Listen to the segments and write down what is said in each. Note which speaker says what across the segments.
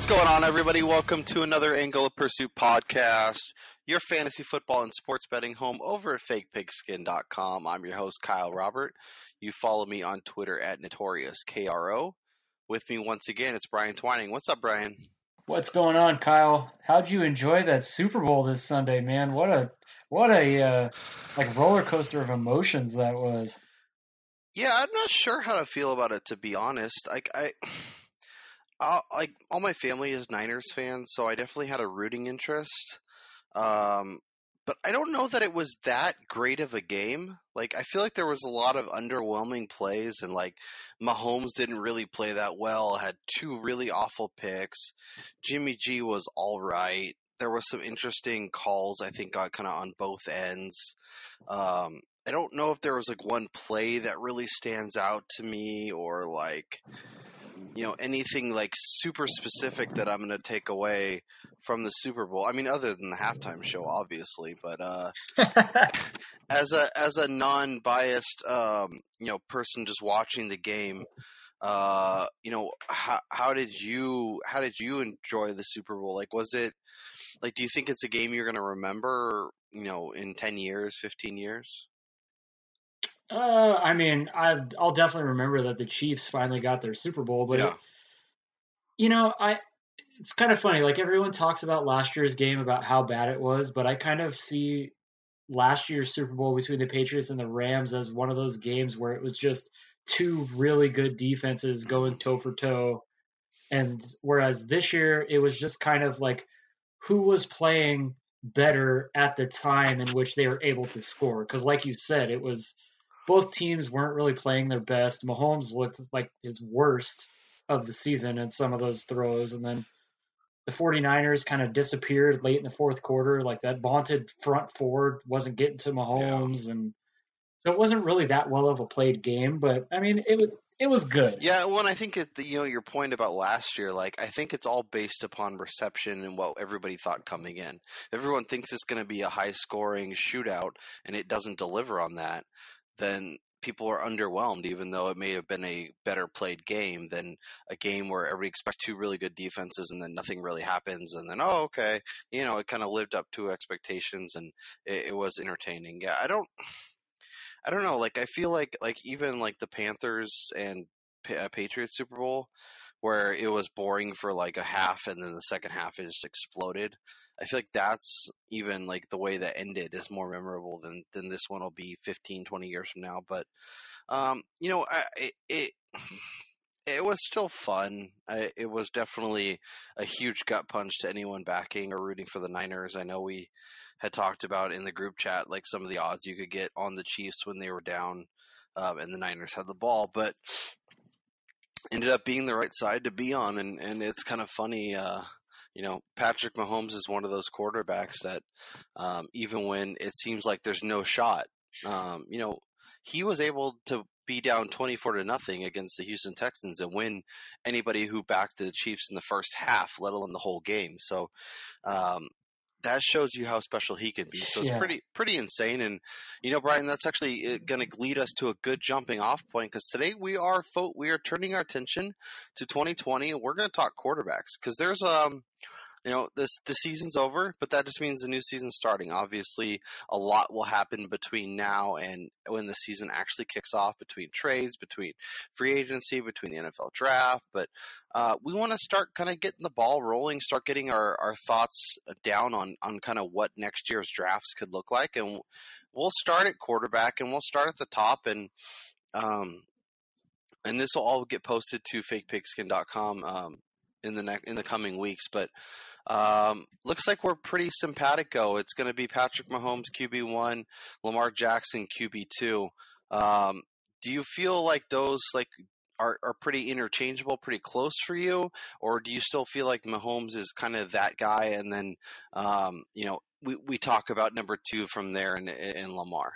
Speaker 1: What's going on, everybody? Welcome to another Angle of Pursuit podcast, your fantasy football and sports betting home over at fakepigskin.com. I'm your host, Kyle Robert. You follow me on Twitter at NotoriousKRO. With me once again, it's Brian Twining. What's up, Brian?
Speaker 2: What's going on, Kyle? How'd you enjoy that Super Bowl this Sunday, man? What a what a uh, like roller coaster of emotions that was.
Speaker 1: Yeah, I'm not sure how to feel about it to be honest. Like I, Like all my family is Niners fans, so I definitely had a rooting interest. Um, but I don't know that it was that great of a game. Like I feel like there was a lot of underwhelming plays, and like Mahomes didn't really play that well. Had two really awful picks. Jimmy G was all right. There was some interesting calls. I think got kind of on both ends. Um, I don't know if there was like one play that really stands out to me, or like you know anything like super specific that I'm going to take away from the Super Bowl. I mean, other than the halftime show, obviously, but uh, as a as a non-biased um, you know person just watching the game, uh, you know how how did you how did you enjoy the Super Bowl? Like, was it like do you think it's a game you're going to remember? You know, in ten years, fifteen years?
Speaker 2: Uh, I mean, I I'll definitely remember that the Chiefs finally got their Super Bowl, but
Speaker 1: Yeah.
Speaker 2: it, you know, I it's kind of funny. Like everyone talks about last year's game about how bad it was, but I kind of see last year's Super Bowl between the Patriots and the Rams as one of those games where it was just two really good defenses going toe for toe, and whereas this year it was just kind of like who was playing better at the time in which they were able to score. Because, like you said, it was both teams weren't really playing their best. Mahomes looked like his worst of the season in some of those throws. And then the 49ers kind of disappeared late in the fourth quarter. Like that vaunted front forward wasn't getting to Mahomes. And so it wasn't really that well of a played game. But I mean, it was. It was good.
Speaker 1: Yeah, well, and I think it, you know your point about last year. Like, I think it's all based upon reception and what everybody thought coming in. Everyone thinks it's going to be a high-scoring shootout, and it doesn't deliver on that, then people are underwhelmed. Even though it may have been a better played game than a game where everybody expects two really good defenses, and then nothing really happens, and then oh, okay, you know, it kind of lived up to expectations, and it, it was entertaining. Yeah, I don't. I don't know. Like I feel like like even like the Panthers and Pa- uh, Patriots Super Bowl, where it was boring for like a half and then the second half it just exploded. I feel like that's even like the way that ended is more memorable than than this one will be 15, 20 years from now. But um, you know, I, it, it it was still fun. I, it was definitely a huge gut punch to anyone backing or rooting for the Niners. I know we had talked about in the group chat like some of the odds you could get on the Chiefs when they were down um, and the Niners had the ball, but ended up being the right side to be on. And, and it's kind of funny. Uh, you know, Patrick Mahomes is one of those quarterbacks that um, even when it seems like there's no shot, um, you know, he was able to be down 24 to nothing against the Houston Texans and win anybody who backed the Chiefs in the first half, let alone the whole game. So, um, that shows you how special he can be. So it's
Speaker 2: Yeah.
Speaker 1: pretty pretty insane. And you know, Brian, that's actually going to lead us to a good jumping off point because today we are fo- we are turning our attention to 2020. and We're going to talk quarterbacks because there's um. You know, this the season's over, but that just means the new season's starting. Obviously, a lot will happen between now and when the season actually kicks off, between trades, between free agency, between the NFL draft. But uh, we want to start kind of getting the ball rolling, start getting our, our thoughts down on, on kind of what next year's drafts could look like. And we'll start at quarterback and we'll start at the top. And, um, and this will all get posted to fakepigskin.com um, in the ne- in the coming weeks. But um, looks like we're pretty simpatico. It's going to be Patrick Mahomes QB one, Lamar Jackson QB two. Um, do you feel like those like are, are pretty interchangeable, pretty close for you, or do you still feel like Mahomes is kind of that guy, and then um, you know we, we talk about number two from there in, in Lamar?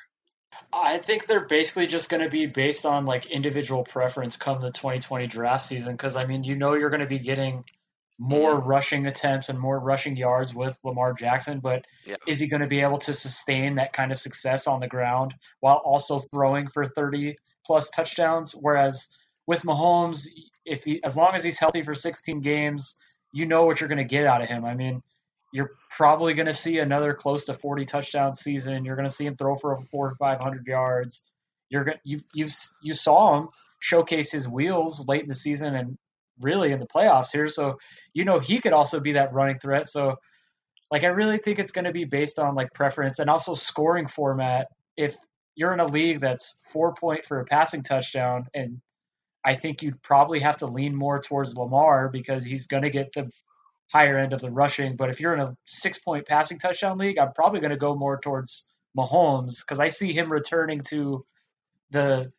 Speaker 2: I think they're basically just going to be based on like individual preference come the 2020 draft season because I mean you know you're going to be getting more mm-hmm. rushing attempts and more rushing yards with Lamar Jackson, but
Speaker 1: Yeah.
Speaker 2: is he going to be able to sustain that kind of success on the ground while also throwing for 30 plus touchdowns? Whereas with Mahomes, if he as long as he's healthy for 16 games, you know what you're going to get out of him. I mean, you're probably going to see another close to 40 touchdown season. You're going to see him throw for over four or 500 yards. You're going you you you saw him showcase his wheels late in the season and really in the playoffs here. So you know he could also be that running threat. So like I really think it's going to be based on like preference and also scoring format. If you're in a league that's four point for a passing touchdown, and I think you'd probably have to lean more towards Lamar because he's going to get the higher end of the rushing. But if you're in a six point passing touchdown league, I'm probably going to go more towards Mahomes because I see him returning to the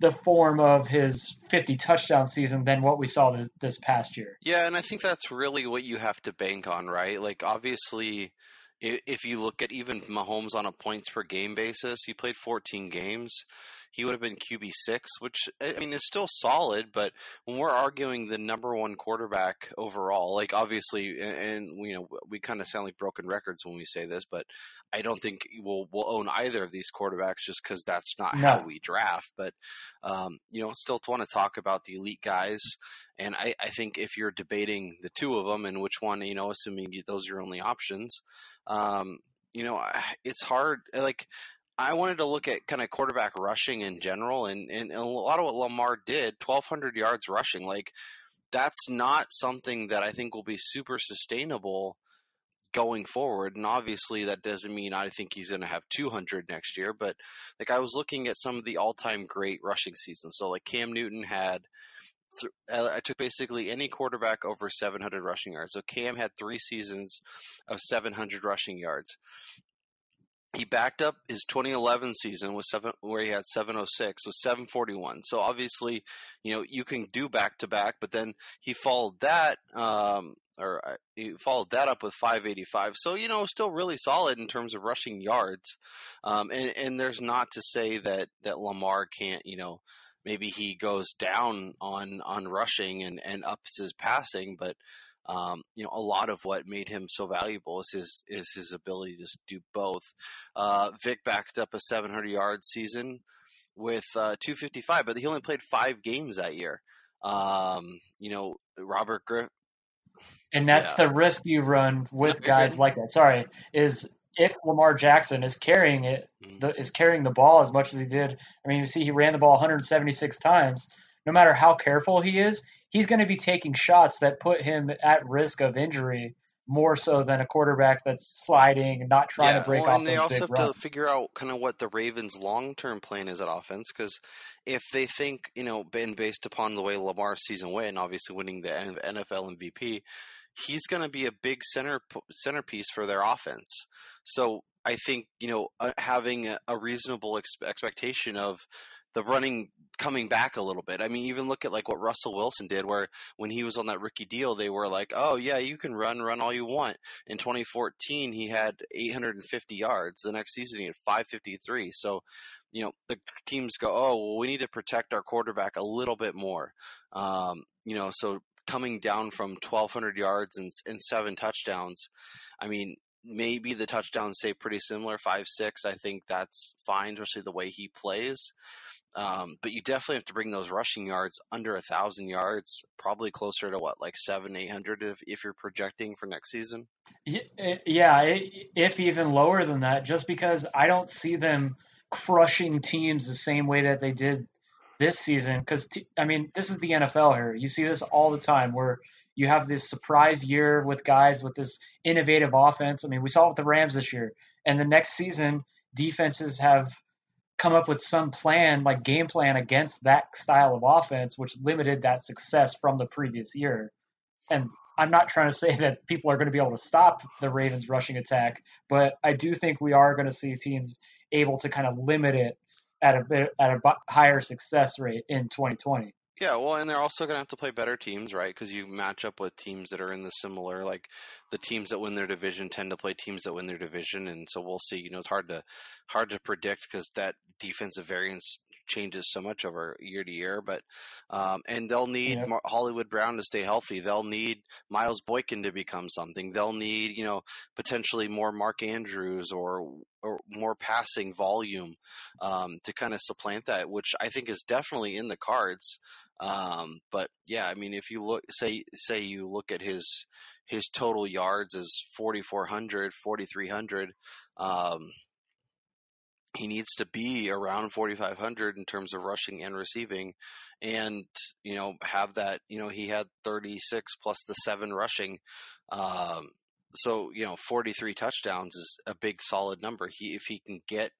Speaker 2: the form of his 50 touchdown season than what we saw this, this past year.
Speaker 1: Yeah, and I think that's really what you have to bank on, right? Like obviously if you look at even Mahomes on a points per game basis, he played 14 games he would have been QB six, which I mean is still solid. But when we're arguing the number one quarterback overall, like obviously, and, and you know we kind of sound like broken records when we say this, but I don't think we'll we'll own either of these quarterbacks just because that's not no. how we draft. But um, you know, still want to talk about the elite guys, and I, I think if you're debating the two of them and which one, you know, assuming those are your only options, um, you know, it's hard. Like I wanted to look at kind of quarterback rushing in general, and, and, a lot of what Lamar did, 1,200 yards rushing, like that's not something that I think will be super sustainable going forward. And obviously, that doesn't mean I think he's going to have 200 next year. But like I was looking at some of the all-time great rushing seasons. So like Cam Newton had. Uh, I took basically any quarterback over 700 rushing yards. So Cam had three seasons of 700 rushing yards he backed up his 2011 season with seven, where he had 706 with 741. So obviously, you know, you can do back to back, but then he followed that, um, or uh, he followed that up with 585. So you know, still really solid in terms of rushing yards. Um, and, and there's not to say that that Lamar can't, you know, maybe he goes down on on rushing and and ups his passing, but um, you know, a lot of what made him so valuable is his is his ability to do both. Uh, Vic backed up a 700 yard season with uh, 255, but he only played five games that year. Um, you know, Robert Griff.
Speaker 2: And that's yeah. the risk you run with guys like that. Sorry, is if Lamar Jackson is carrying it, mm-hmm. the, is carrying the ball as much as he did. I mean, you see, he ran the ball 176 times. No matter how careful he is, he's going to be taking shots that put him at risk of injury more so than a quarterback that's sliding and not trying
Speaker 1: yeah,
Speaker 2: to break
Speaker 1: well,
Speaker 2: off.
Speaker 1: And they also have
Speaker 2: runs.
Speaker 1: to figure out kind of what the Ravens' long-term plan is at offense because if they think you know, been based upon the way Lamar's season went, obviously winning the NFL MVP, he's going to be a big center centerpiece for their offense. So I think you know uh, having a, a reasonable ex- expectation of the running coming back a little bit. I mean, even look at like what Russell Wilson did, where when he was on that rookie deal, they were like, "Oh yeah, you can run, run all you want." In 2014, he had 850 yards. The next season, he had 553. So, you know, the teams go, "Oh, well, we need to protect our quarterback a little bit more." Um, you know, so coming down from 1,200 yards and, and seven touchdowns, I mean, maybe the touchdowns stay pretty similar, five six. I think that's fine, especially the way he plays. Um, but you definitely have to bring those rushing yards under a thousand yards, probably closer to what, like seven, eight hundred, if if you're projecting for next season.
Speaker 2: Yeah, if even lower than that, just because I don't see them crushing teams the same way that they did this season. Because I mean, this is the NFL here. You see this all the time, where you have this surprise year with guys with this innovative offense. I mean, we saw it with the Rams this year, and the next season, defenses have come up with some plan, like game plan against that style of offense, which limited that success from the previous year. And I'm not trying to say that people are going to be able to stop the Ravens rushing attack, but I do think we are going to see teams able to kind of limit it at a bit at a higher success rate in 2020.
Speaker 1: Yeah, well, and they're also going to have to play better teams, right? Because you match up with teams that are in the similar, like the teams that win their division tend to play teams that win their division, and so we'll see. You know, it's hard to hard to predict because that defensive variance changes so much over year to year. But um, and they'll need
Speaker 2: Yep.
Speaker 1: Mar- Hollywood Brown to stay healthy. They'll need Miles Boykin to become something. They'll need you know potentially more Mark Andrews or or more passing volume um, to kind of supplant that, which I think is definitely in the cards. Um, but yeah, I mean, if you look, say, say you look at his his total yards is 4,400, 4,300. Um, he needs to be around 4,500 in terms of rushing and receiving, and you know have that. You know, he had 36 plus the seven rushing. Um, so you know, 43 touchdowns is a big solid number. He if he can get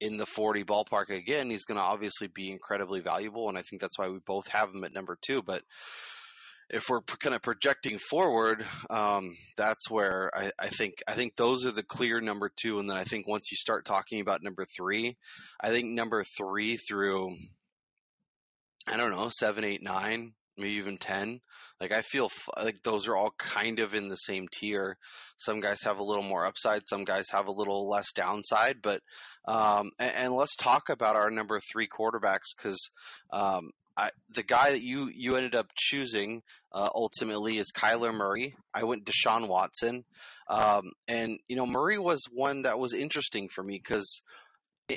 Speaker 1: in the 40 ballpark again, he's going to obviously be incredibly valuable, and I think that's why we both have him at number two. But if we're kind of projecting forward, um, that's where I, I think I think those are the clear number two, and then I think once you start talking about number three, I think number three through I don't know seven, eight, nine, maybe even ten. Like I feel like those are all kind of in the same tier. Some guys have a little more upside, some guys have a little less downside. But um, and, and let's talk about our number three quarterbacks because um, I, the guy that you you ended up choosing uh, ultimately is Kyler Murray. I went Deshaun Watson, um, and you know Murray was one that was interesting for me because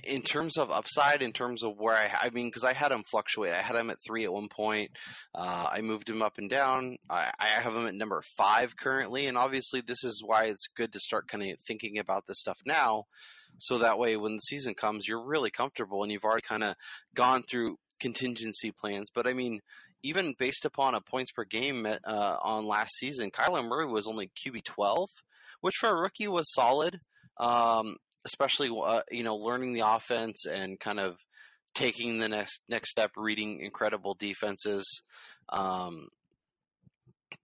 Speaker 1: in terms of upside, in terms of where I, I mean, because I had him fluctuate. I had him at three at one point. Uh, I moved him up and down. I, I have him at number five currently, and obviously this is why it's good to start kind of thinking about this stuff now, so that way when the season comes, you're really comfortable and you've already kind of gone through contingency plans. But I mean, even based upon a points per game uh, on last season, Kyler Murray was only QB twelve, which for a rookie was solid. Um, especially uh, you know learning the offense and kind of taking the next next step, reading incredible defenses. Um,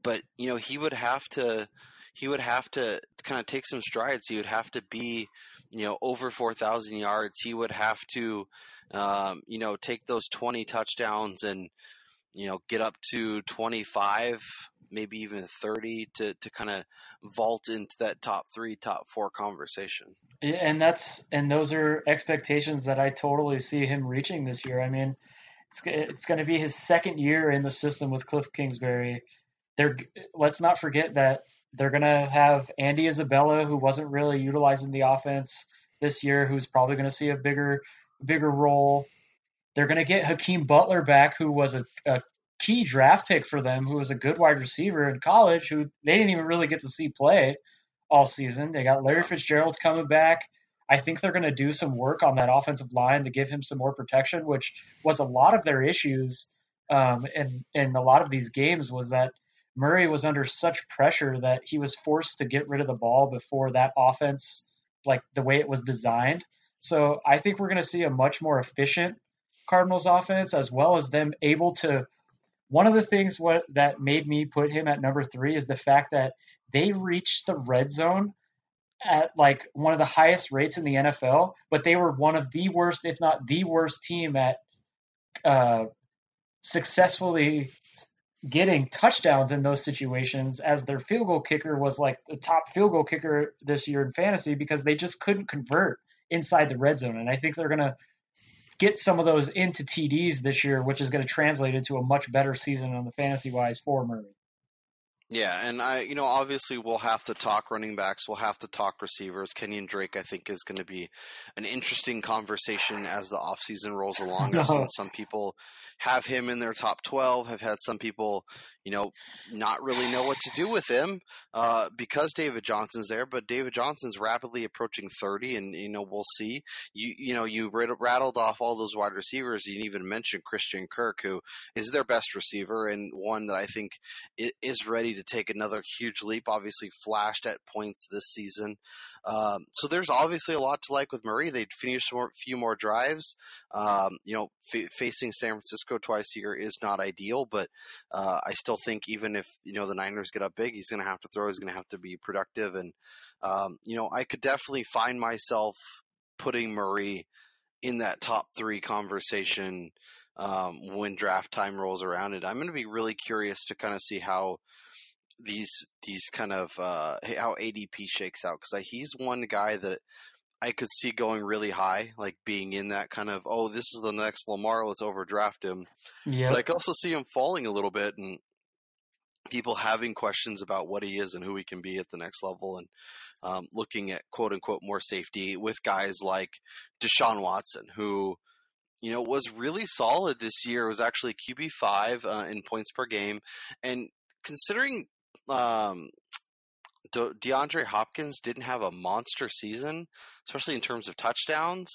Speaker 1: but you know he would have to he would have to kind of take some strides. He would have to be you know over four thousand yards. He would have to um, you know take those twenty touchdowns and you know get up to twenty five maybe even 30 to, to kind of vault into that top three, top four conversation.
Speaker 2: And that's and those are expectations that I totally see him reaching this year. I mean, it's it's going to be his second year in the system with Cliff Kingsbury. They're let's not forget that they're going to have Andy Isabella, who wasn't really utilizing the offense this year, who's probably going to see a bigger bigger role. They're going to get Hakeem Butler back, who was a, a key draft pick for them, who was a good wide receiver in college, who they didn't even really get to see play all season. They got Larry Fitzgerald coming back. I think they're going to do some work on that offensive line to give him some more protection, which was a lot of their issues um, in in a lot of these games was that Murray was under such pressure that he was forced to get rid of the ball before that offense, like the way it was designed. So I think we're going to see a much more efficient Cardinals offense, as well as them able to one of the things what that made me put him at number three is the fact that they reached the red zone at like one of the highest rates in the NFL, but they were one of the worst, if not the worst team at uh, successfully getting touchdowns in those situations as their field goal kicker was like the top field goal kicker this year in fantasy because they just couldn't convert inside the red zone. And I think they're going to get some of those into TDs this year, which is going to translate into a much better season on the fantasy wise for Murray.
Speaker 1: Yeah, and I, you know, obviously we'll have to talk running backs. We'll have to talk receivers. Kenyan Drake, I think, is going to be an interesting conversation as the offseason rolls along. I've seen some people have him in their top 12, have had some people, you know, not really know what to do with him uh, because David Johnson's there, but David Johnson's rapidly approaching 30, and, you know, we'll see. You, you know, you rattled off all those wide receivers. You even mentioned Christian Kirk, who is their best receiver and one that I think is ready to take another huge leap. Obviously, flashed at points this season. Um, so there's obviously a lot to like with Murray. They'd finish a few more drives. Um, you know, f- facing San Francisco twice a year is not ideal, but uh, I still think even if you know the Niners get up big, he's going to have to throw. He's going to have to be productive, and um, you know, I could definitely find myself putting Murray in that top three conversation um, when draft time rolls around. And I'm going to be really curious to kind of see how these these kind of uh, how ADP shakes out because he's one guy that I could see going really high, like being in that kind of oh, this is the next Lamar, let's overdraft him.
Speaker 2: Yeah,
Speaker 1: But I could also see him falling a little bit and people having questions about what he is and who he can be at the next level and um, looking at quote unquote more safety with guys like Deshaun Watson, who you know was really solid this year. Was actually QB five uh, in points per game, and considering um, De- DeAndre Hopkins didn't have a monster season, especially in terms of touchdowns.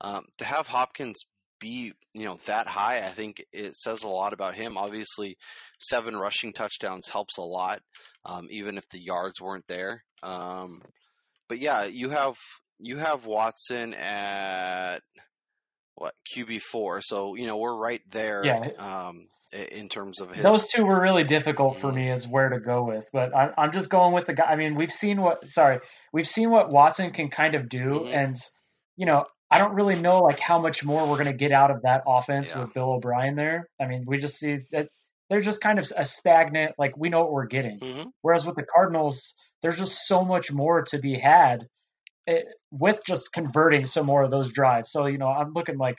Speaker 1: Um, to have Hopkins be you know that high, I think it says a lot about him. Obviously, seven rushing touchdowns helps a lot, um, even if the yards weren't there. Um, but yeah, you have you have Watson at what QB four, so you know we're right there.
Speaker 2: Yeah.
Speaker 1: Um, in terms of his,
Speaker 2: those two were really difficult for
Speaker 1: Mhm.
Speaker 2: me as where to go with. But I, I'm just going with the guy. I mean, we've seen what. Sorry, we've seen what Watson can kind of do,
Speaker 1: Mhm.
Speaker 2: and you know, I don't really know like how much more we're going to get out of that offense
Speaker 1: Yeah.
Speaker 2: with Bill O'Brien there. I mean, we just see that they're just kind of a stagnant. Like we know what we're getting.
Speaker 1: Mhm.
Speaker 2: Whereas with the Cardinals, there's just so much more to be had eh, with just converting some more of those drives. So, you know, I'm looking like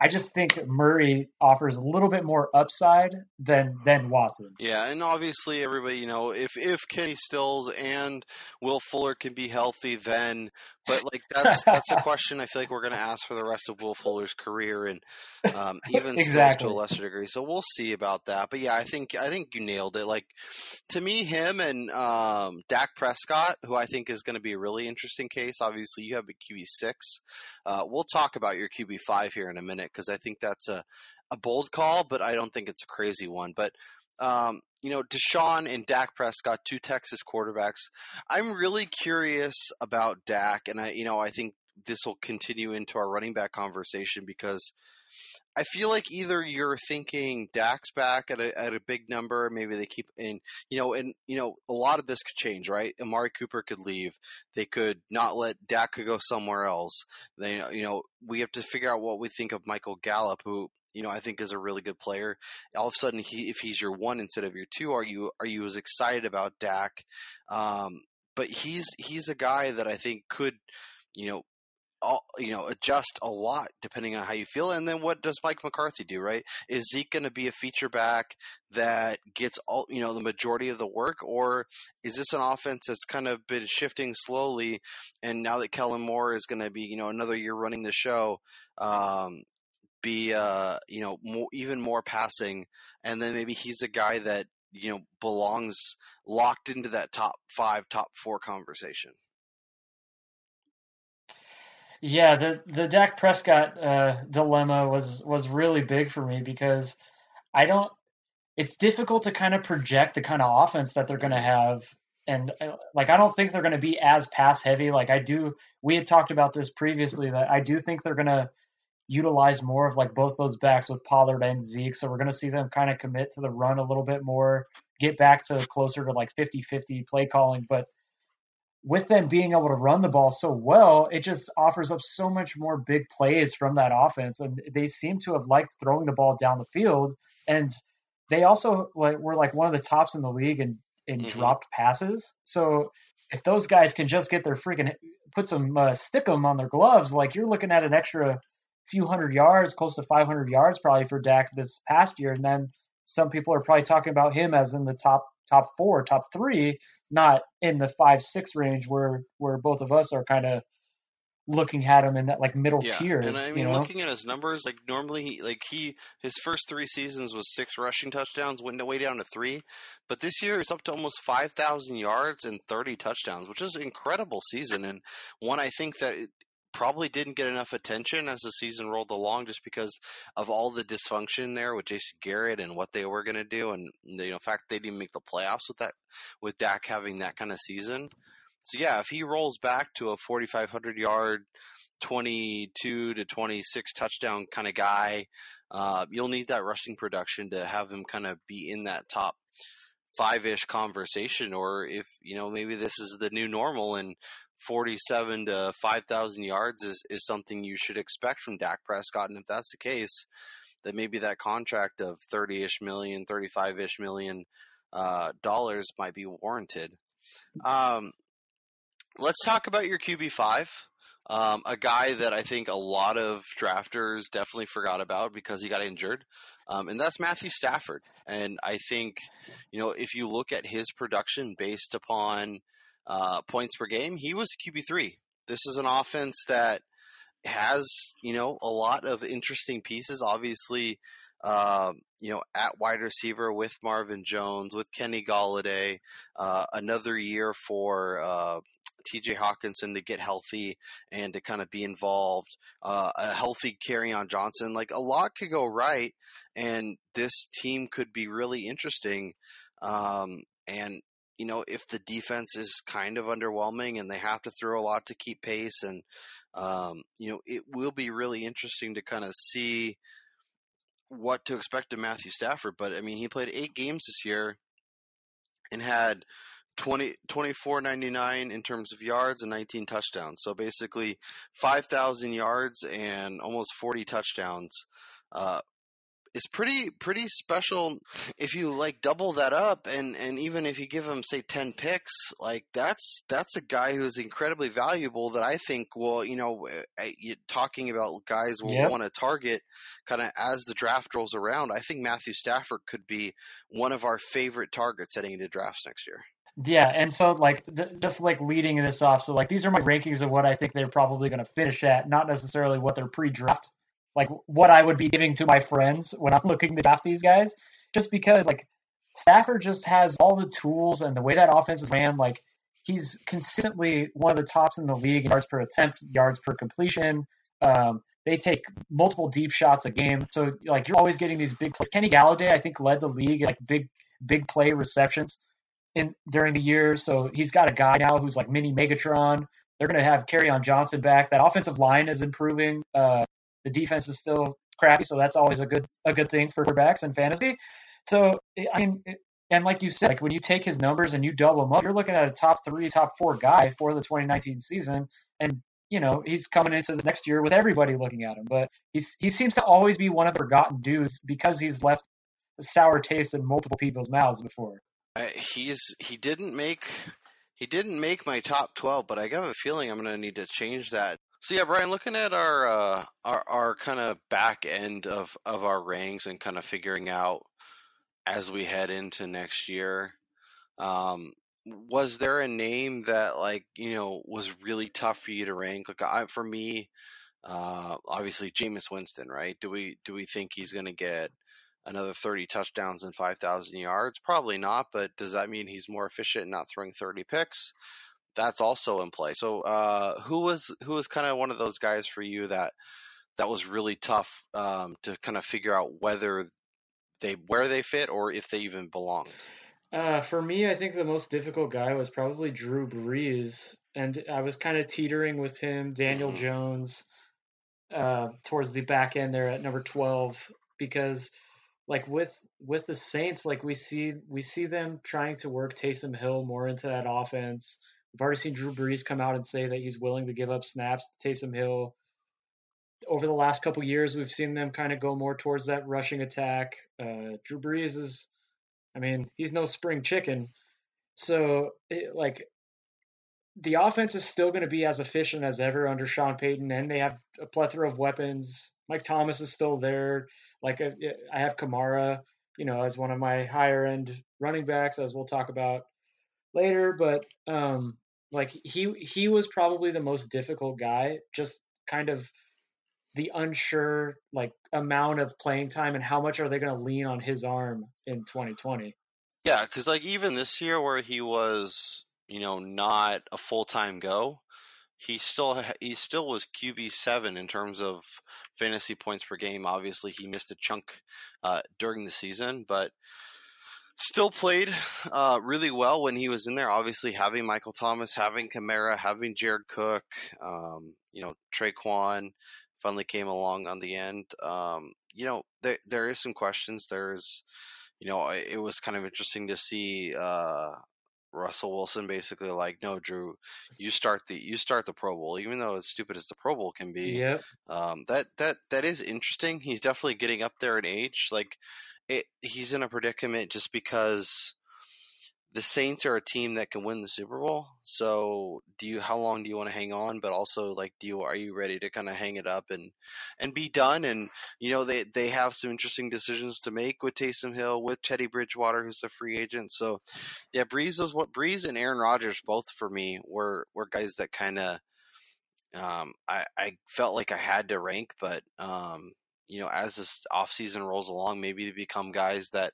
Speaker 2: I just think Murray offers a little bit more upside than than Watson.
Speaker 1: Yeah, and obviously everybody, you know, if if Kenny Stills and Will Fuller can be healthy, then but like that's that's a question I feel like we're going to ask for the rest of Will Fuller's career and um, even
Speaker 2: Exactly.
Speaker 1: to a lesser degree. So we'll see about that. But yeah, I think I think you nailed it. Like to me, him and um, Dak Prescott, who I think is going to be a really interesting case. Obviously, you have a QB six. Uh, we'll talk about your QB five here in a minute because I think that's a a bold call, but I don't think it's a crazy one. But um, you know, Deshaun and Dak Prescott, two Texas quarterbacks. I'm really curious about Dak, and I, you know, I think this will continue into our running back conversation because I feel like either you're thinking Dak's back at a at a big number, maybe they keep in, you know, and you know, a lot of this could change, right? Amari Cooper could leave. They could not let Dak could go somewhere else. They, you know, we have to figure out what we think of Michael Gallup, who you know I think is a really good player. All of a sudden, he if he's your one instead of your two, are you are you as excited about Dak? Um, but he's he's a guy that I think could, you know, all, you know, adjust a lot depending on how you feel. And then what does Mike McCarthy do, right? Is Zeke going to be a feature back that gets all, you know, the majority of the work? Or is this an offense that's kind of been shifting slowly? And now that Kellen Moore is going to be, you know, another year running the show, um, be, uh, you know, more, even more passing. And then maybe he's a guy that, you know, belongs locked into that top five, top four conversation.
Speaker 2: Yeah, the the Dak Prescott uh, dilemma was was really big for me because I don't. It's difficult to kind of project the kind of offense that they're going to have, and uh, like I don't think they're going to be as pass heavy. Like I do, we had talked about this previously that I do think they're going to utilize more of like both those backs with Pollard and Zeke. So we're going to see them kind of commit to the run a little bit more, get back to closer to like 50-50 play calling, but with them being able to run the ball so well, it just offers up so much more big plays from that offense. And they seem to have liked throwing the ball down the field. And they also like were like one of the tops in the league in, in
Speaker 1: Mhm.
Speaker 2: dropped passes. So if those guys can just get their freaking put some uh, stick 'em on their gloves, like you're looking at an extra few hundred yards, close to 500 yards probably for Dak this past year. And then some people are probably talking about him as in the top top four, top three, not in the five six range where where both of us are kind of looking at him in that like middle
Speaker 1: Yeah,
Speaker 2: tier.
Speaker 1: and I mean,
Speaker 2: you know?
Speaker 1: looking at his numbers, like normally, he, like he his first three seasons was six rushing touchdowns, went way down to three, but this year it's up to almost five thousand yards and thirty touchdowns, which is an incredible season, and one I think that probably didn't get enough attention as the season rolled along, just because of all the dysfunction there with Jason Garrett and what they were going to do, and you know, in fact, they didn't make the playoffs with that, with Dak having that kind of season. So yeah, if he rolls back to a 4,500 yard, 22 to 26 touchdown kind of guy, uh, you'll need that rushing production to have him kind of be in that top five ish conversation. Or if you know maybe this is the new normal and 47 to 5,000 yards is is something you should expect from Dak Prescott. And if that's the case, then maybe that contract of 30 ish million, 35 ish million uh, dollars might be warranted. Um, let's talk about your QB five. Um, a guy that I think a lot of drafters definitely forgot about because he got injured, um, and that's Matthew Stafford. And I think, you know, if you look at his production based upon uh, points per game, he was QB three. This is an offense that has, you know, a lot of interesting pieces. Obviously, uh, you know, at wide receiver with Marvin Jones, with Kenny Golladay, uh, another year for uh, TJ Hockenson to get healthy and to kind of be involved, uh, a healthy Kerryon Johnson. Like a lot could go right, and this team could be really interesting. Um, and you know, if the defense is kind of underwhelming and they have to throw a lot to keep pace, and um, you know, it will be really interesting to kind of see what to expect of Matthew Stafford. But I mean, he played eight games this year and had 20, 24.99 in terms of yards and 19 touchdowns. So basically, 5,000 yards and almost 40 touchdowns. Uh, is pretty pretty special if you like double that up and and even if you give him say 10 picks like that's that's a guy who's incredibly valuable that I think will you know talking about guys will yep. want to target kind of as the draft rolls around I think Matthew Stafford could be one of our favorite targets heading into drafts next year
Speaker 2: yeah, and so like th- just like leading this off, so like these are my rankings of what I think they're probably going to finish at, not necessarily what they're pre-draft like what I would be giving to my friends when I'm looking to draft these guys, just because like Stafford just has all the tools and the way that offense is ran, like he's consistently one of the tops in the league in yards per attempt, yards per completion. Um, they take multiple deep shots a game, so like you're always getting these big plays. Kenny Golladay, I think, led the league in like big big play receptions in during the year. So he's got a guy now who's like mini Megatron. They're going to have Kerryon Johnson back. That offensive line is improving. Uh, the defense is still crappy, so that's always a good a good thing for quarterbacks and fantasy. So I mean, and like you said, like when you take his numbers and you double them up, you're looking at a top three, top four guy for the 2019 season, and you know he's coming into this next year with everybody looking at him. But he's he seems to always be one of the forgotten dudes because he's left a sour taste in multiple people's mouths before.
Speaker 1: Uh, he's he didn't make he didn't make my top 12, but I have a feeling I'm going to need to change that so yeah, Brian, looking at our uh, our our kind of back end of of our ranks and kind of figuring out as we head into next year, um, was there a name that like you know was really tough for you to rank? Like I, for me, uh, obviously Jameis Winston, right? Do we do we think he's going to get another 30 touchdowns and 5,000 yards? Probably not, but does that mean he's more efficient not throwing 30 picks? That's also in play. So, uh, who was who was kind of one of those guys for you that that was really tough um, to kind of figure out whether they where they fit or if they even belonged?
Speaker 2: Uh, for me, I think the most difficult guy was probably Drew Brees, and I was kind of teetering with him, Daniel mm-hmm. Jones, uh, towards the back end there at number twelve, because like with with the Saints, like we see we see them trying to work Taysom Hill more into that offense. We've already seen Drew Brees come out and say that he's willing to give up snaps to Taysom Hill. Over the last couple years, we've seen them kind of go more towards that rushing attack. Uh, Drew Brees is, I mean, he's no spring chicken. So, it, like, the offense is still going to be as efficient as ever under Sean Payton, and they have a plethora of weapons. Mike Thomas is still there. Like, uh, I have Kamara, you know, as one of my higher end running backs, as we'll talk about later. But um, like he he was probably the most difficult guy just kind of the unsure like amount of playing time and how much are they going to lean on his arm in 2020
Speaker 1: yeah because like even this year where he was you know not a full-time go he still he still was QB seven in terms of fantasy points per game. Obviously, he missed a chunk uh, during the season, but still played uh, really well when he was in there. Obviously, having Michael Thomas, having Kamara, having Jared Cook, um, you know, Tre'Quan finally came along on the end. Um, you know, there there is some questions. There's, you know, it was kind of interesting to see uh, Russell Wilson basically like, no, Drew, you start the you start the Pro Bowl, even though as stupid as the Pro Bowl can be.
Speaker 2: Yep.
Speaker 1: Um, that that that is interesting. He's definitely getting up there in age. Like it, he's in a predicament just because the Saints are a team that can win the Super Bowl. So, do you how long do you want to hang on? But also, like, do you are you ready to kind of hang it up and and be done? And you know, they they have some interesting decisions to make with Taysom Hill, with Teddy Bridgewater, who's a free agent. So, yeah, Brees was what Brees and Aaron Rodgers both for me were were guys that kind of um, I I felt like I had to rank, but um, you know, as this offseason rolls along, maybe they become guys that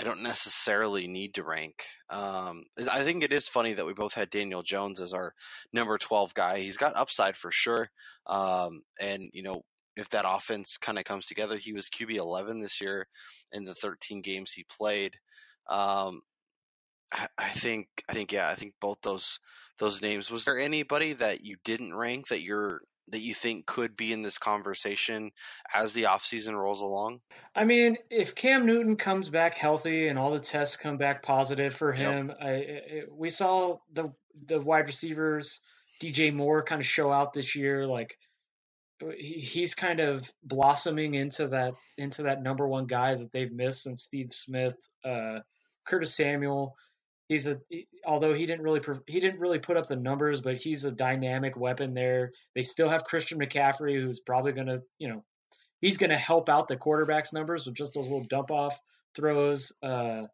Speaker 1: I don't necessarily need to rank. Um, I think it is funny that we both had Daniel Jones as our number 12 guy. He's got upside for sure. Um, and, you know, if that offense kind of comes together, he was QB 11 this year in the 13 games he played. Um, I, I think, I think, yeah, I think both those those names. Was there anybody that you didn't rank that you're that you think could be in this conversation as the offseason rolls along?
Speaker 2: I mean, if Cam Newton comes back healthy and all the tests come back positive for him, yep. I, we saw the the wide receivers DJ Moore kind of show out this year. Like he, he's kind of blossoming into that into that number one guy that they've missed since Steve Smith, uh, Curtis Samuel he's a although he didn't really he didn't really put up the numbers, but he's a dynamic weapon there. They still have Christian McCaffrey, who's probably going to you know he's going to help out the quarterbacks numbers with just those little dump off throws. Uh,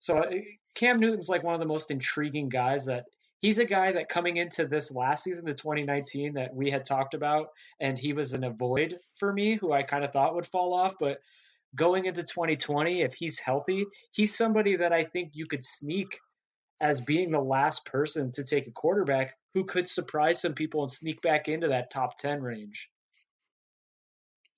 Speaker 2: so uh, Cam Newton's like one of the most intriguing guys that he's a guy that coming into this last season, the 2019 that we had talked about, and he was an avoid for me, who I kind of thought would fall off, but going into 2020, if he's healthy, he's somebody that I think you could sneak as being the last person to take a quarterback who could surprise some people and sneak back into that top 10 range.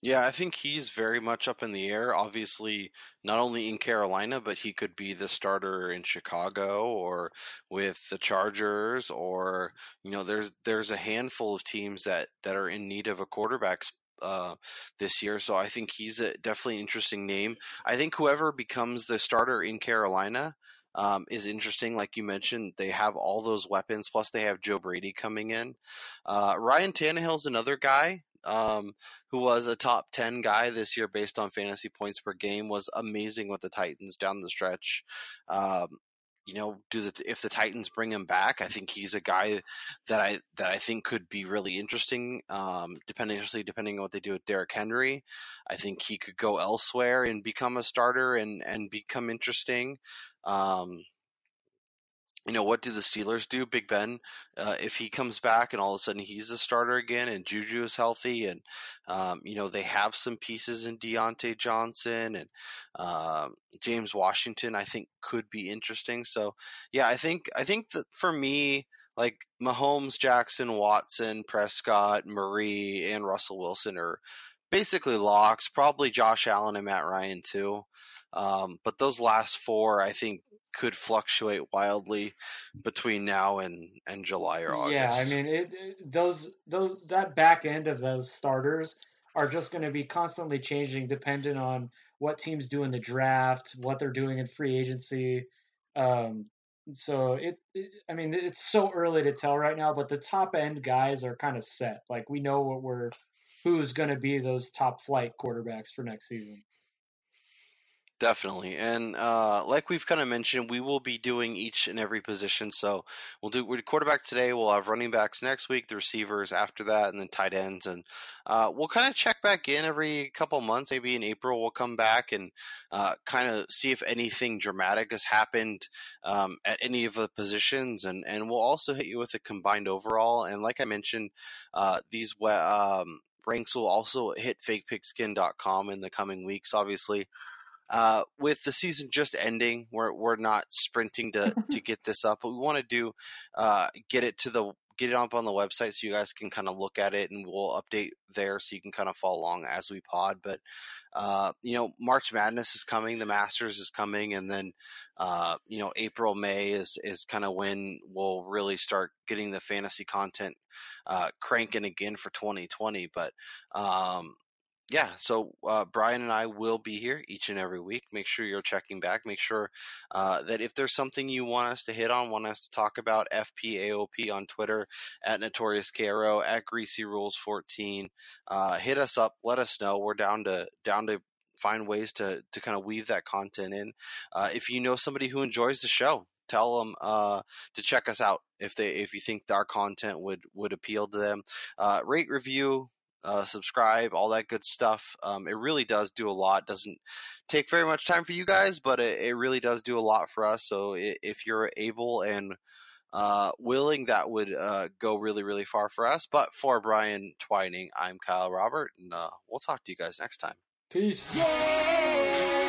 Speaker 1: Yeah, I think he's very much up in the air. Obviously, not only in Carolina, but he could be the starter in Chicago or with the Chargers or you know, there's there's a handful of teams that that are in need of a quarterback uh, this year. So I think he's a definitely interesting name. I think whoever becomes the starter in Carolina um, is interesting. Like you mentioned, they have all those weapons, plus they have Joe Brady coming in. Uh, Ryan Tannehill's another guy um, who was a top 10 guy this year based on fantasy points per game, was amazing with the Titans down the stretch. Um, you know, do the if the Titans bring him back, I think he's a guy that I that I think could be really interesting. Um, depending, depending on what they do with Derrick Henry, I think he could go elsewhere and become a starter and and become interesting. Um, you know, what do the Steelers do? Big Ben, uh, if he comes back and all of a sudden he's the starter again and Juju is healthy and, um, you know, they have some pieces in Diontae Johnson and uh, James Washington, I think could be interesting. So, yeah, I think, I think that for me, like Mahomes, Jackson, Watson, Prescott, Murray, and Russell Wilson are basically locks. Probably Josh Allen and Matt Ryan too. Um, but those last four, I think, could fluctuate wildly between now and, and July or August.
Speaker 2: Yeah, I mean, it, it, those those that back end of those starters are just going to be constantly changing, depending on what teams do in the draft, what they're doing in free agency. Um, so it, it, I mean, it's so early to tell right now, but the top end guys are kind of set. Like we know what we're who's going to be those top flight quarterbacks for next season.
Speaker 1: Definitely, and uh, like we've kind of mentioned, we will be doing each and every position. So we'll do we quarterback today. We'll have running backs next week, the receivers after that, and then tight ends. And uh, we'll kind of check back in every couple months. Maybe in April, we'll come back and uh, kind of see if anything dramatic has happened um, at any of the positions. And and we'll also hit you with a combined overall. And like I mentioned, uh, these um, ranks will also hit fakepigskin.com in the coming weeks. Obviously uh, with the season just ending, we're we're not sprinting to to get this up, but we want to do uh, get it to the get it up on the website so you guys can kind of look at it and we'll update there so you can kind of follow along as we pod. But uh, you know, March Madness is coming, the Masters is coming, and then uh, you know, April, May is is kind of when we'll really start getting the fantasy content uh, cranking again for 2020. But um, yeah, so uh, Brian and I will be here each and every week. Make sure you're checking back. Make sure uh, that if there's something you want us to hit on, want us to talk about, FPAOP on Twitter, at Notorious KRO, at Greasy Rules 14, uh, hit us up. Let us know. We're down to down to find ways to to kind of weave that content in. Uh, if you know somebody who enjoys the show, tell them uh, to check us out if they if you think our content would would appeal to them. Uh, rate, review, uh, subscribe, all that good stuff. Um, it really does do a lot. Doesn't take very much time for you guys, but it, it really does do a lot for us. So if you're able and uh, willing, that would uh, go really, really far for us. But for Brian Twining, I'm Kyle Robert, and uh, we'll talk to you guys next time.
Speaker 2: Peace. Yeah!